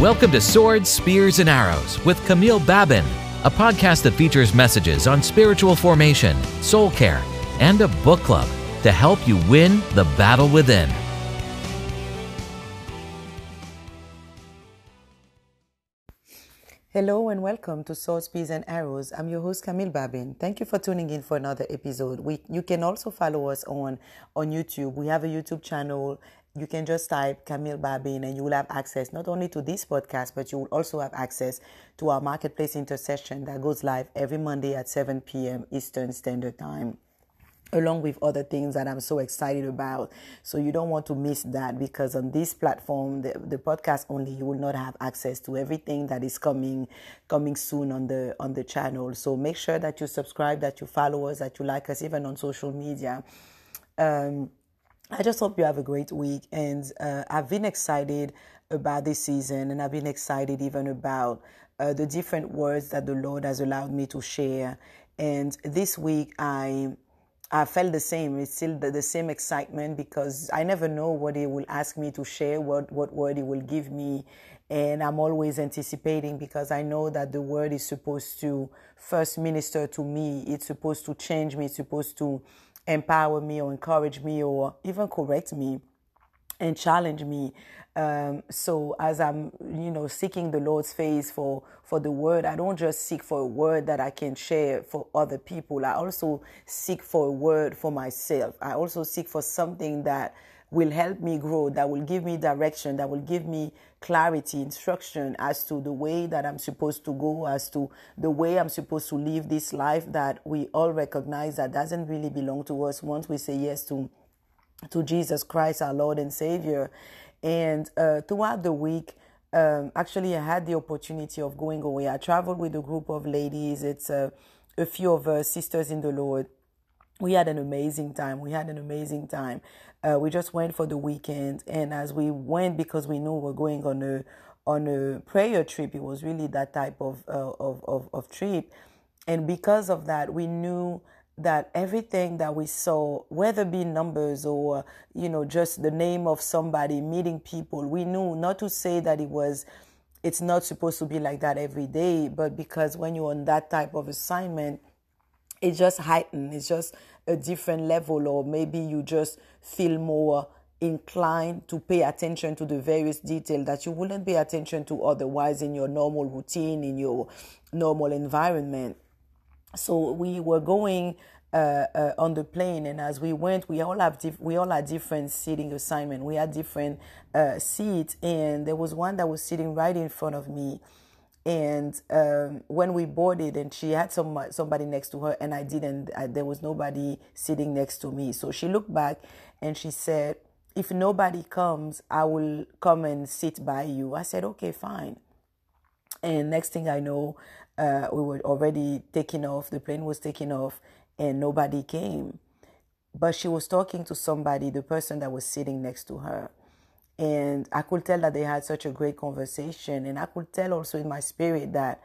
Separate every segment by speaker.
Speaker 1: Welcome to Swords, Spears, and Arrows with Camille Babin, a podcast that features messages on spiritual formation, soul care, and a book club to help you win the battle within.
Speaker 2: Hello and welcome to Swords, Spears, and Arrows. I'm your host Camille Babin. Thank you for tuning in for another episode. We you can also follow us on on YouTube. We have a YouTube channel. You can just type Camille Babin and you will have access not only to this podcast, but you will also have access to our marketplace intercession that goes live every Monday at 7 p.m. Eastern Standard Time along with other things that I'm so excited about. So you don't want to miss that because on this platform, the, the podcast only, you will not have access to everything that is coming coming soon on the on the channel. So make sure that you subscribe, that you follow us, that you like us, even on social media. Um, I just hope you have a great week, and uh, I've been excited about this season, and I've been excited even about uh, the different words that the Lord has allowed me to share. And this week, I I felt the same. It's still the, the, same excitement because I never know what He will ask me to share, what, what word He will give me. And I'm always anticipating because I know that the word is supposed to first minister to me. It's supposed to change me. It's supposed to empower me or encourage me or even correct me and challenge me. Um, so as I'm, you know, seeking the Lord's face for for the word, I don't just seek for a word that I can share for other people. I also seek for a word for myself. I also seek for something that will help me grow, that will give me direction, that will give me clarity, instruction as to the way that I'm supposed to go, as to the way I'm supposed to live this life that we all recognize that doesn't really belong to us once we say yes to to Jesus Christ, our Lord and Savior. And uh, throughout the week, um, actually, I had the opportunity of going away. I traveled with a group of ladies. It's uh, a few of us sisters in the Lord. We had an amazing time. We had an amazing time. Uh, we just went for the weekend, and as we went, because we knew we were going on a on a prayer trip, it was really that type of uh, of, of of trip, and because of that, we knew that everything that we saw, whether be numbers or, you know, just the name of somebody, meeting people, we knew not to say that it was, it's not supposed to be like that every day, but because when you're on that type of assignment, it just heightened. It's just a different level, or maybe you just feel more inclined to pay attention to the various detail that you wouldn't pay attention to otherwise in your normal routine, in your normal environment so we were going uh, uh, on the plane, and as we went, we all have dif- we all had different seating assignment. We had different uh, seats, and there was one that was sitting right in front of me. And um, when we boarded, and she had some somebody next to her, and I didn't. I, there was nobody sitting next to me. So she looked back, and she said, "If nobody comes, I will come and sit by you." I said, "Okay, fine." And next thing I know, uh, we were already taking off. The plane was taking off, and nobody came. But she was talking to somebody, the person that was sitting next to her. And I could tell that they had such a great conversation. And I could tell also in my spirit that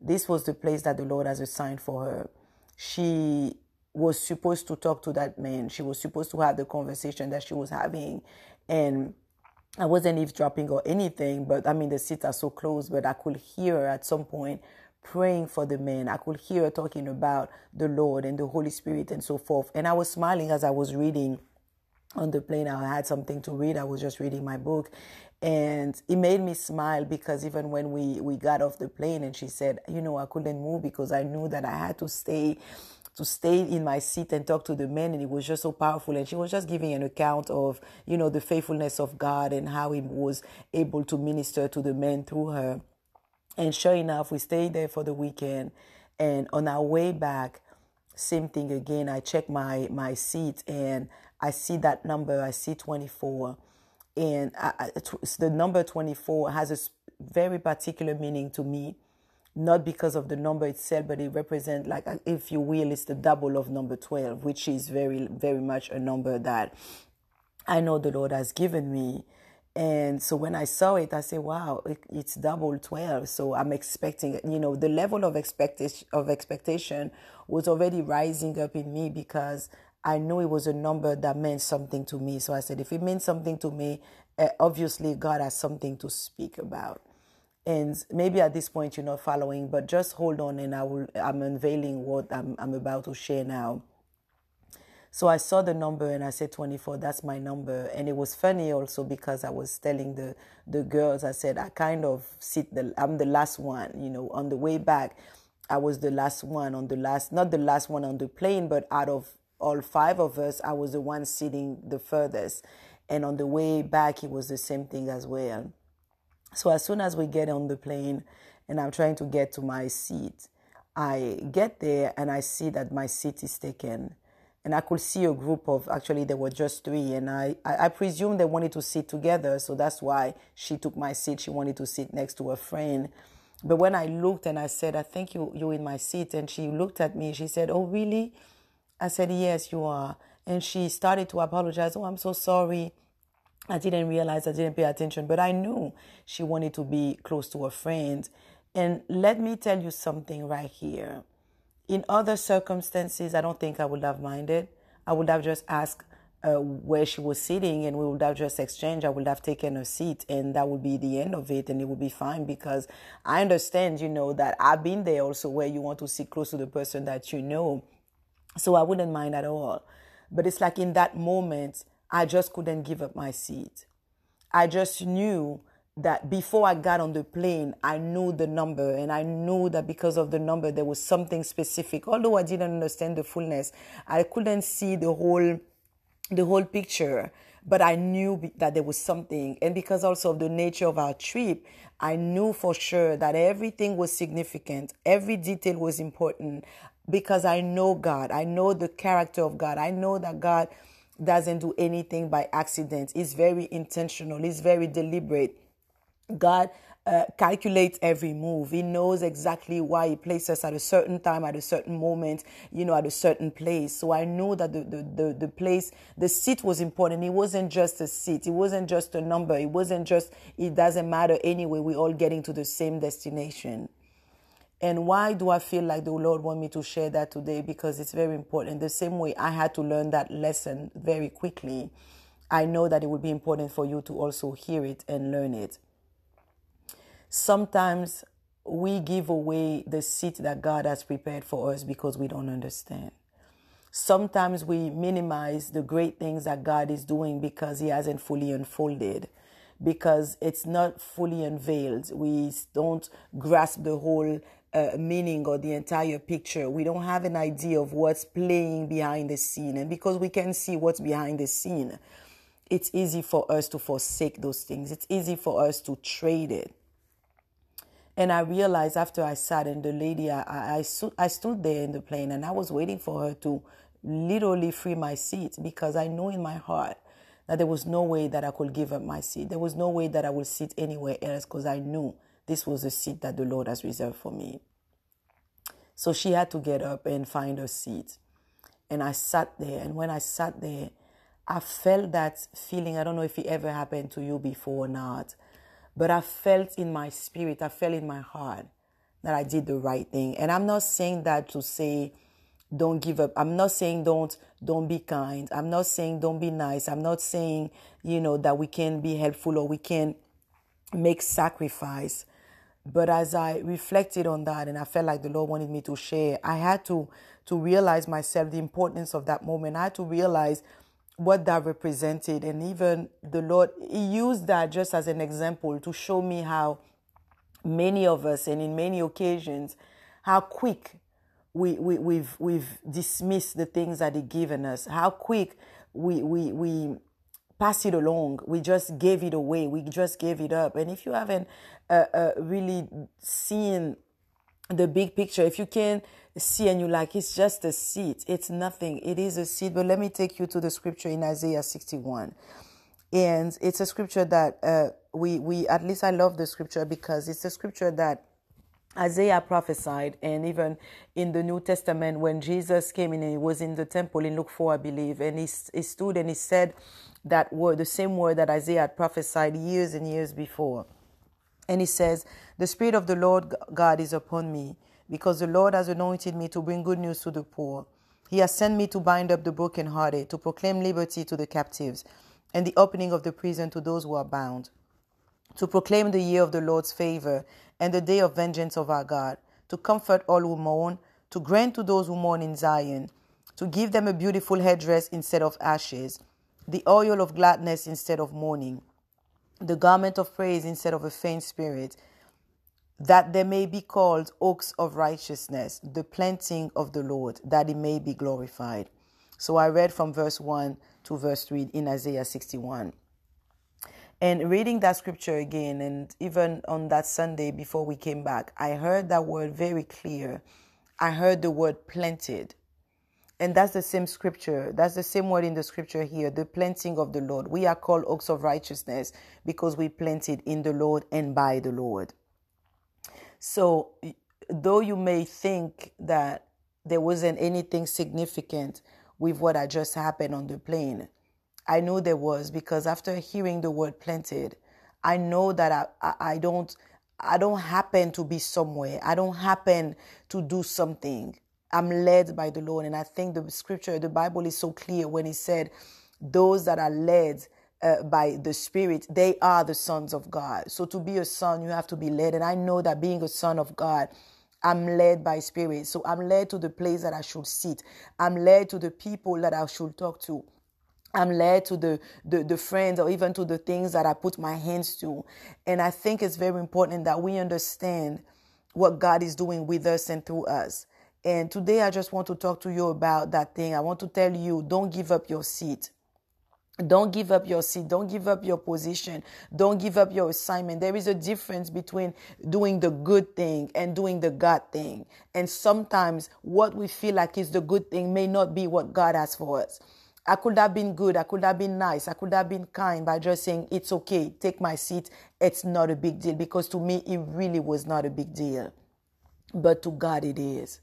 Speaker 2: this was the place that the Lord has assigned for her. She was supposed to talk to that man. She was supposed to have the conversation that she was having. And I wasn't eavesdropping or anything, but I mean, the seats are so close, but I could hear her at some point praying for the men. I could hear her talking about the Lord and the Holy Spirit and so forth. And I was smiling as I was reading on the plane. I had something to read. I was just reading my book. And it made me smile because even when we, we got off the plane and she said, you know, I couldn't move because I knew that I had to stay to stay in my seat and talk to the men and it was just so powerful and she was just giving an account of you know the faithfulness of god and how he was able to minister to the men through her and sure enough, we stayed there for the weekend. And on our way back, same thing again. I checked my my seat and I see that number. I see 24, and I, the number 24 has a very particular meaning to me. Not because of the number itself, but it represents, like, uh, if you will, it's the double of number 12, which is very, very much a number that I know the Lord has given me and so when I saw it, I said, wow, it, it's double 12. So I'm expecting, you know, the level of expectation, of expectation was already rising up in me because I knew it was a number that meant something to me. So I said, if it means something to me, uh, obviously God has something to speak about. And maybe at this point you're not following, but just hold on and I will I'm unveiling what I'm I'm about to share now. So I saw the number and I said 24, that's my number. And it was funny also because I was telling the, the girls, I said, I kind of sit, the, I'm the last one, you know, on the way back. I was the last one on the last, not the last one on the plane, but out of all five of us, I was the one sitting the furthest. And on the way back, it was the same thing as well. So as soon as we get on the plane and I'm trying to get to my seat, I get there and I see that my seat is taken and I could see a group of actually there were just three, and I, I, I presume they wanted to sit together, so that's why she took my seat. She wanted to sit next to a friend. But when I looked and I said, I think you you're in my seat, and she looked at me, she said, Oh really? I said, Yes, you are. And she started to apologize. Oh, I'm so sorry. I didn't realize I didn't pay attention, but I knew she wanted to be close to a friend. And let me tell you something right here. In other circumstances, I don't think I would have minded. I would have just asked uh, where she was sitting and we would have just exchanged. I would have taken a seat and that would be the end of it and it would be fine because I understand, you know, that I've been there also where you want to sit close to the person that you know. So I wouldn't mind at all. But it's like in that moment, I just couldn't give up my seat. I just knew that before I got on the plane, I knew the number and I knew that because of the number, there was something specific. Although I didn't understand the fullness, I couldn't see the whole, the whole picture, but I knew that there was something. And because also of the nature of our trip, I knew for sure that everything was significant. Every detail was important because I know God. I know the character of God. I know that God doesn't do anything by accident. He's very intentional. He's very deliberate God uh, calculates every move. He knows exactly why He places us at a certain time, at a certain moment, you know, at a certain place. So I know that the, the, the, the place, the seat was important. It wasn't just a seat. It wasn't just a number. It wasn't just, it doesn't matter anyway. We're all getting to the same destination. And why do I feel like the Lord want me to share that today? Because it's very important. The same way I had to learn that lesson very quickly, I know that it would be important for you to also hear it and learn it sometimes we give away the seat that God has prepared for us because we don't understand. Sometimes we minimize the great things that God is doing because He hasn't fully unfolded, because it's not fully unveiled. We don't grasp the whole uh, meaning or the entire picture. We don't have an idea of what's playing behind the scene. And because we can see what's behind the scene, it's easy for us to forsake those things. It's easy for us to trade it. And I realized after I sat and the lady, I, I, I, stood there in the plane and I was waiting for her to literally free my seat because I know in my heart that there was no way that I could give up my seat. There was no way that I would sit anywhere else because I knew this was the seat that the Lord has reserved for me. So she had to get up and find her seat. And I sat there. And when I sat there, I felt that feeling. I don't know if it ever happened to you before or not but I felt in my spirit, I felt in my heart that I did the right thing. And I'm not saying that to say don't give up. I'm not saying don't don't be kind. I'm not saying don't be nice. I'm not saying, you know, that we can be helpful or we can make sacrifice. But as I reflected on that and I felt like the Lord wanted me to share, I had to to realize myself the importance of that moment. I had to realize what that represented. And even the Lord, He used that just as an example to show me how many of us, and in many occasions, how quick we, we, we've, we've dismissed the things that He given us, how quick we, we, we pass it along. We just gave it away. We just gave it up. And if you haven't uh, uh, really seen the big picture, if you can see and you like, it's just a seed. It's nothing. It is a seed. But let me take you to the scripture in Isaiah 61. And it's a scripture that uh, we, we, at least I love the scripture because it's a scripture that Isaiah prophesied, and even in the New Testament, when Jesus came in and he was in the temple in Luke 4, I believe, and he, he stood and he said that word, the same word that Isaiah had prophesied years and years before. And he says, The Spirit of the Lord God is upon me because the Lord has anointed me to bring good news to the poor. He has sent me to bind up the brokenhearted, to proclaim liberty to the captives, and the opening of the prison to those who are bound, to proclaim the year of the Lord's favor and the day of vengeance of our God, to comfort all who mourn, to grant to those who mourn in Zion, to give them a beautiful headdress instead of ashes, the oil of gladness instead of mourning, the garment of praise instead of a faint spirit, that they may be called oaks of righteousness, the planting of the Lord, that he may be glorified. So I read from verse 1 to verse 3 in Isaiah 61. And reading that scripture again, and even on that Sunday before we came back, I heard that word very clear. I heard the word planted. And that's the same scripture. That's the same word in the scripture here, the planting of the Lord. We are called oaks of righteousness because we planted in the Lord and by the Lord. So, though you may think that there wasn't anything significant with what had just happened on the plane, I know there was because after hearing the word planted, I know that I, I, I don't I don't happen to be somewhere. I don't happen to do something. I'm led by the Lord. And I think the scripture, the Bible is so clear when it said, those that are led uh, by the Spirit, they are the sons of God. So to be a son, you have to be led. And I know that being a son of God, I'm led by Spirit. So I'm led to the place that I should sit. I'm led to the people that I should talk to. I'm led to the, the, the, friends or even to the things that I put my hands to. And I think it's very important that we understand what God is doing with us and through us. And today I just want to talk to you about that thing. I want to tell you don't give up your seat. Don't give up your seat. Don't give up your position. Don't give up your assignment. There is a difference between doing the good thing and doing the God thing. And sometimes what we feel like is the good thing may not be what God has for us. I could have been good. I could have been nice. I could have been kind by just saying, it's okay, take my seat. It's not a big deal because to me, it really was not a big deal. But to God, it is.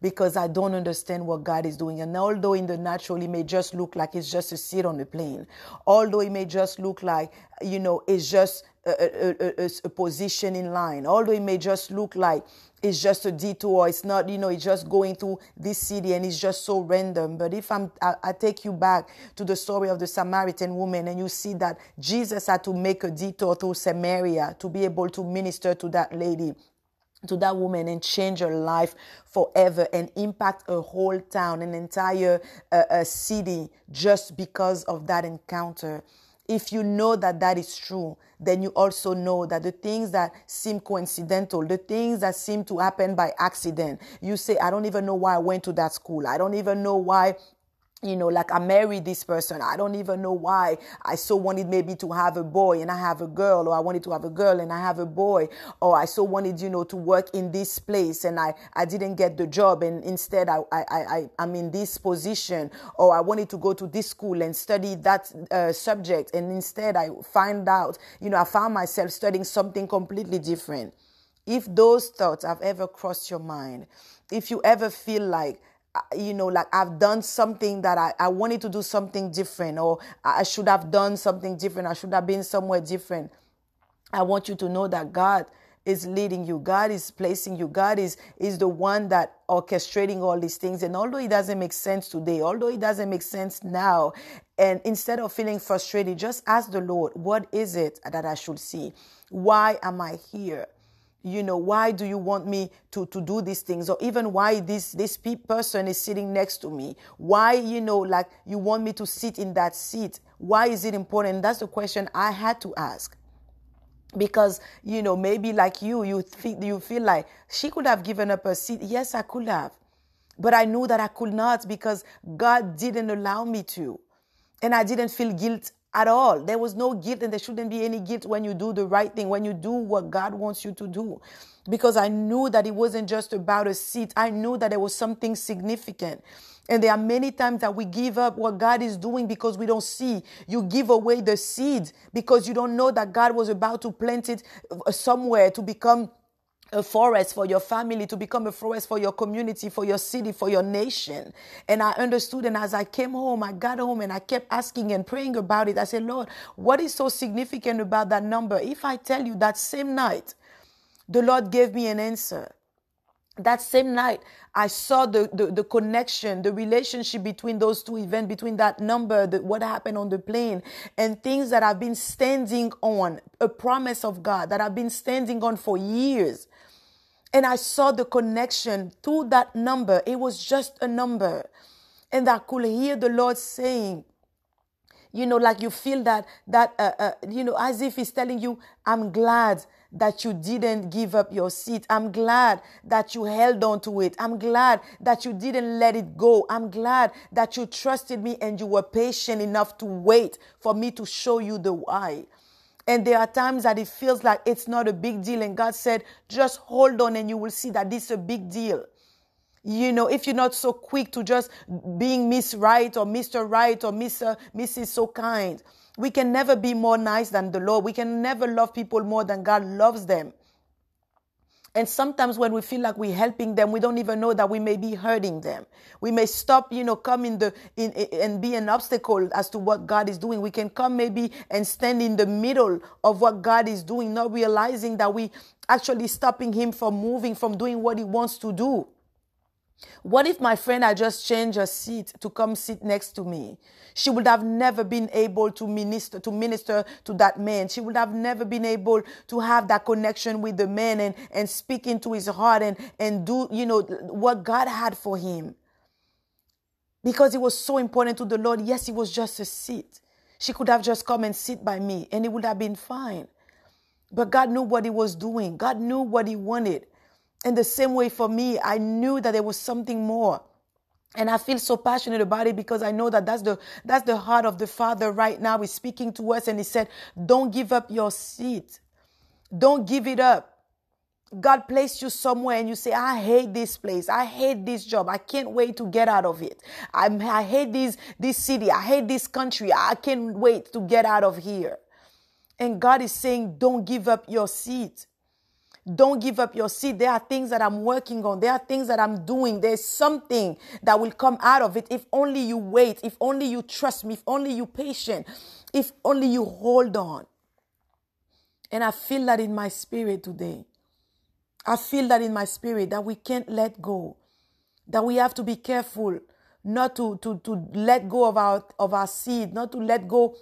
Speaker 2: Because I don't understand what God is doing. And although in the natural, it may just look like it's just a seat on the plane, although it may just look like, you know, it's just a, a, a, a position in line, although it may just look like it's just a detour. It's not, you know, it's just going through this city and it's just so random. But if I'm, I, I, take you back to the story of the Samaritan woman and you see that Jesus had to make a detour through Samaria to be able to minister to that lady to that woman and change her life forever and impact a whole town, an entire uh, a city just because of that encounter if you know that that is true, then you also know that the things that seem coincidental, the things that seem to happen by accident, you say, I don't even know why I went to that school. I don't even know why you know, like I married this person. I don't even know why I so wanted maybe to have a boy and I have a girl, or I wanted to have a girl and I have a boy, or I so wanted, you know, to work in this place and I, I didn't get the job and instead I, I, I, I'm in this position, or I wanted to go to this school and study that uh, subject and instead I find out, you know, I found myself studying something completely different. If those thoughts have ever crossed your mind, if you ever feel like, you know, like I've done something that I, I wanted to do something different, or I should have done something different. I should have been somewhere different. I want you to know that God is leading you. God is placing you. God is, is the one that orchestrating all these things. And although it doesn't make sense today, although it doesn't make sense now, and instead of feeling frustrated, just ask the Lord, what is it that I should see? Why am I here? You know why do you want me to to do these things? Or even why this this person is sitting next to me? Why you know like you want me to sit in that seat? Why is it important? That's the question i had to ask. Because you know maybe like you you feel you feel like she could have given up her seat. Yes i could have. But i knew that i could not because god didn't allow me to. And i didn't feel guilt at all. There was no guilt, and there shouldn't be any guilt when you do the right thing, when you do what God wants you to do. Because I knew that it wasn't just about a seat, I knew that there was something significant. And there are many times that we give up what God is doing because we don't see. You give away the seed because you don't know that God was about to plant it somewhere to become a forest for your family, to become a forest for your community, for your city, for your nation. And I understood. And as I came home, I got home and I kept asking and praying about it. I said, Lord, what is so significant about that number? If I tell you that same night, the Lord gave me an answer. that same night i saw the, the, the, connection the relationship between those two events between that number the, what happened on the plane and things that i've been standing on a promise of god that i've been standing on for years and i saw the connection through that number it was just a number and i could hear the lord saying you know like you feel that that uh, uh, you know as if he's telling you i'm glad that you didn't give up your seat. I'm glad that you held on to it. I'm glad that you didn't let it go. I'm glad that you trusted me and you were patient enough to wait for me to show you the why. And there are times that it feels like it's not a big deal. And God said, just hold on and you will see that this is a big deal. You know, if you're not so quick to just being Miss Right or Mr. Right or Miss, uh, Mrs. So Kind, we can never be more nice than the Lord. We can never love people more than God loves them. And sometimes when we feel like we're helping them, we don't even know that we may be hurting them. We may stop, you know, come in the in, in, and be an obstacle as to what God is doing. We can come maybe and stand in the middle of what God is doing, not realizing that we actually stopping him from moving, from doing what he wants to do. What if my friend had just changed her seat to come sit next to me? She would have never been able to minister to minister to that man. She would have never been able to have that connection with the man and, and speak into his heart and, and do, you know, what God had for him. Because it was so important to the Lord. Yes, it was just a seat. She could have just come and sit by me and it would have been fine. But God knew what he was doing. God knew what he wanted. In the same way for me, I knew that there was something more. And I feel so passionate about it because I know that that's the, that's the heart of the Father right now. He's speaking to us and He said, Don't give up your seat. Don't give it up. God placed you somewhere and you say, I hate this place. I hate this job. I can't wait to get out of it. I'm, I hate this, this city. I hate this country. I can't wait to get out of here. And God is saying, don't give up your seat. Don't give up your seat. There are things that I'm working on. There are things that I'm doing. There's something that will come out of it if only you wait, if only you trust me, if only you patient, if only you hold on. And I feel that in my spirit today. I feel that in my spirit that we can't let go. That we have to be careful not to, to, to let go of our of our seed, not to let go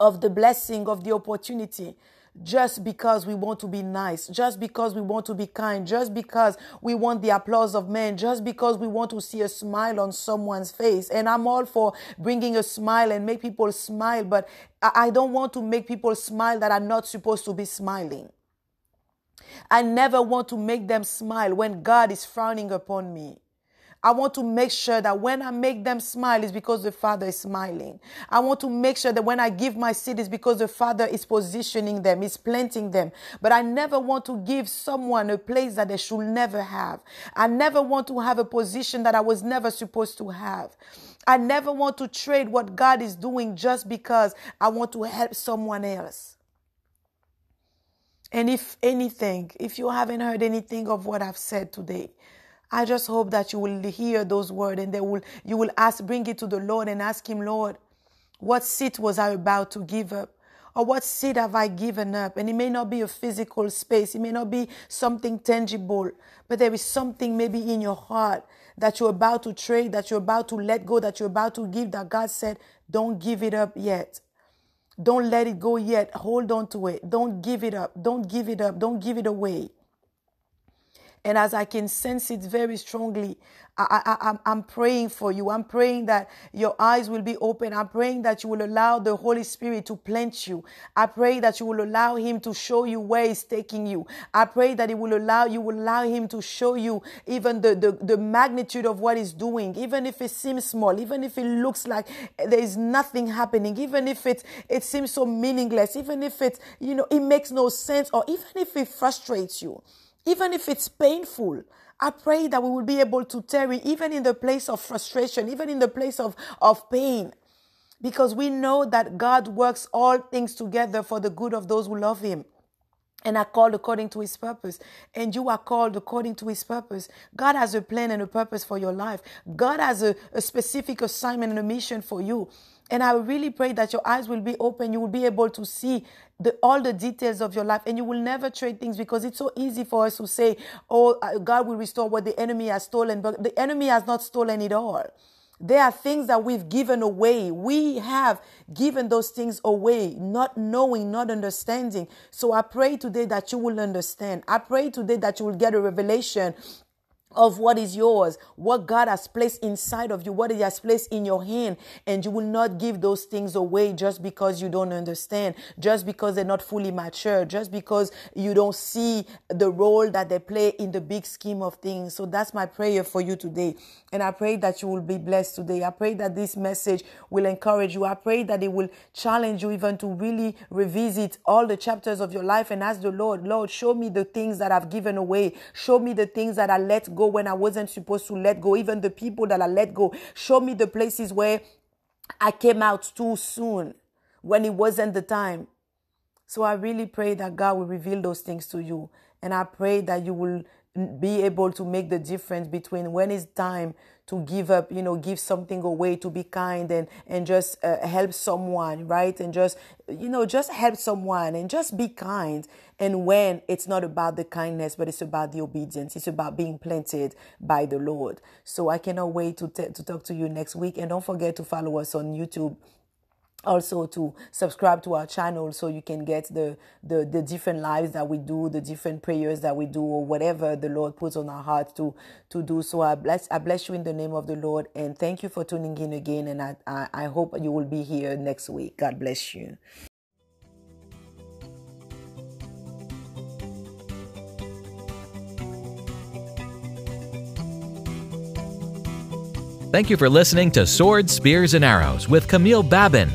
Speaker 2: of the blessing, of the opportunity just because we want to be nice, just because we want to be kind, just because we want the applause of men, just because we want to see a smile on someone's face. And I'm all for bringing a smile and make people smile, but I don't want to make people smile that are not supposed to be smiling. I never want to make them smile when God is frowning upon me. I want to make sure that when I make them smile, it's because the Father is smiling. I want to make sure that when I give my seed, it's because the Father is positioning them, is planting them. But I never want to give someone a place that they should never have. I never want to have a position that I was never supposed to have. I never want to trade what God is doing just because I want to help someone else. And if anything, if you haven't heard anything of what I've said today, I just hope that you will hear those words and they will, you will ask, bring it to the Lord and ask Him, Lord, what seat was I about to give up? Or what seat have I given up? And it may not be a physical space, it may not be something tangible, but there is something maybe in your heart that you're about to trade, that you're about to let go, that you're about to give, that God said, don't give it up yet. Don't let it go yet. Hold on to it. Don't give it up. Don't give it up. Don't give it away. And as I can sense it very strongly, I, I'm praying for you. I'm praying that your eyes will be open. I'm praying that you will allow the Holy Spirit to plant you. I pray that you will allow Him to show you where He's taking you. I pray that He will allow you will allow Him to show you even the, the, the magnitude of what He's doing, even if it seems small, even if it looks like there is nothing happening, even if it it seems so meaningless, even if it you know it makes no sense, or even if it frustrates you even if it's painful. I pray that we will be able to tarry even in the place of frustration, even in the place of, of pain, because we know that God works all things together for the good of those who love Him and are called according to his purpose. And you are called according to his purpose. God has a plan and a purpose for your life. God has a, a specific assignment and a mission for you. And I really pray that your eyes will be open. You will be able to see the, all the details of your life and you will never trade things because it's so easy for us to say, oh, uh, God will restore what the enemy has stolen. But the enemy has not stolen it all. There are things that we've given away. We have given those things away, not knowing, not understanding. So I pray today that you will understand. I pray today that you will get a revelation of what is yours, what God has placed inside of you, what He has placed in your hand, and you will not give those things away just because you don't understand, just because they're not fully mature, just because you don't see the role that they play in the big scheme of things. So that's my prayer for you today. And I pray that you will be blessed today. I pray that this message will encourage you. I pray that it will challenge you even to really revisit all the chapters of your life and ask the Lord, Lord, show me the things that I've given away. Show me the things that I let go when I wasn't supposed to let go, even the people that I let go. Show me the places where I came out too soon when it wasn't the time. So I really pray that God will reveal those things to you. And I pray that you will be able to make the difference between when it's time to give up, you know, give something away, to be kind and, and just uh, help someone, right? And just, you know, just help someone and just be kind. And when it's not about the kindness, but it's about the obedience, it's about being planted by the Lord. So I cannot wait to, t- to talk to you next week. And don't forget to follow us on YouTube also to subscribe to our channel so you can get the, the the different lives that we do the different prayers that we do or whatever the lord puts on our hearts to to do. So i bless i bless you in the name of the lord and thank you for tuning in again and i i, I hope you will be here next week. God bless you.
Speaker 1: Thank you for listening to Swords, Spears, and Arrows with Camille Babin.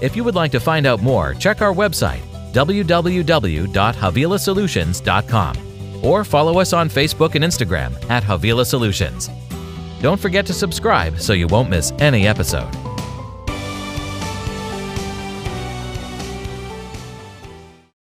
Speaker 1: If you would like to find out more, check our website, www.havilasolutions.com, or follow us on Facebook and Instagram at Havila Solutions. Don't forget to subscribe so you won't miss any episode.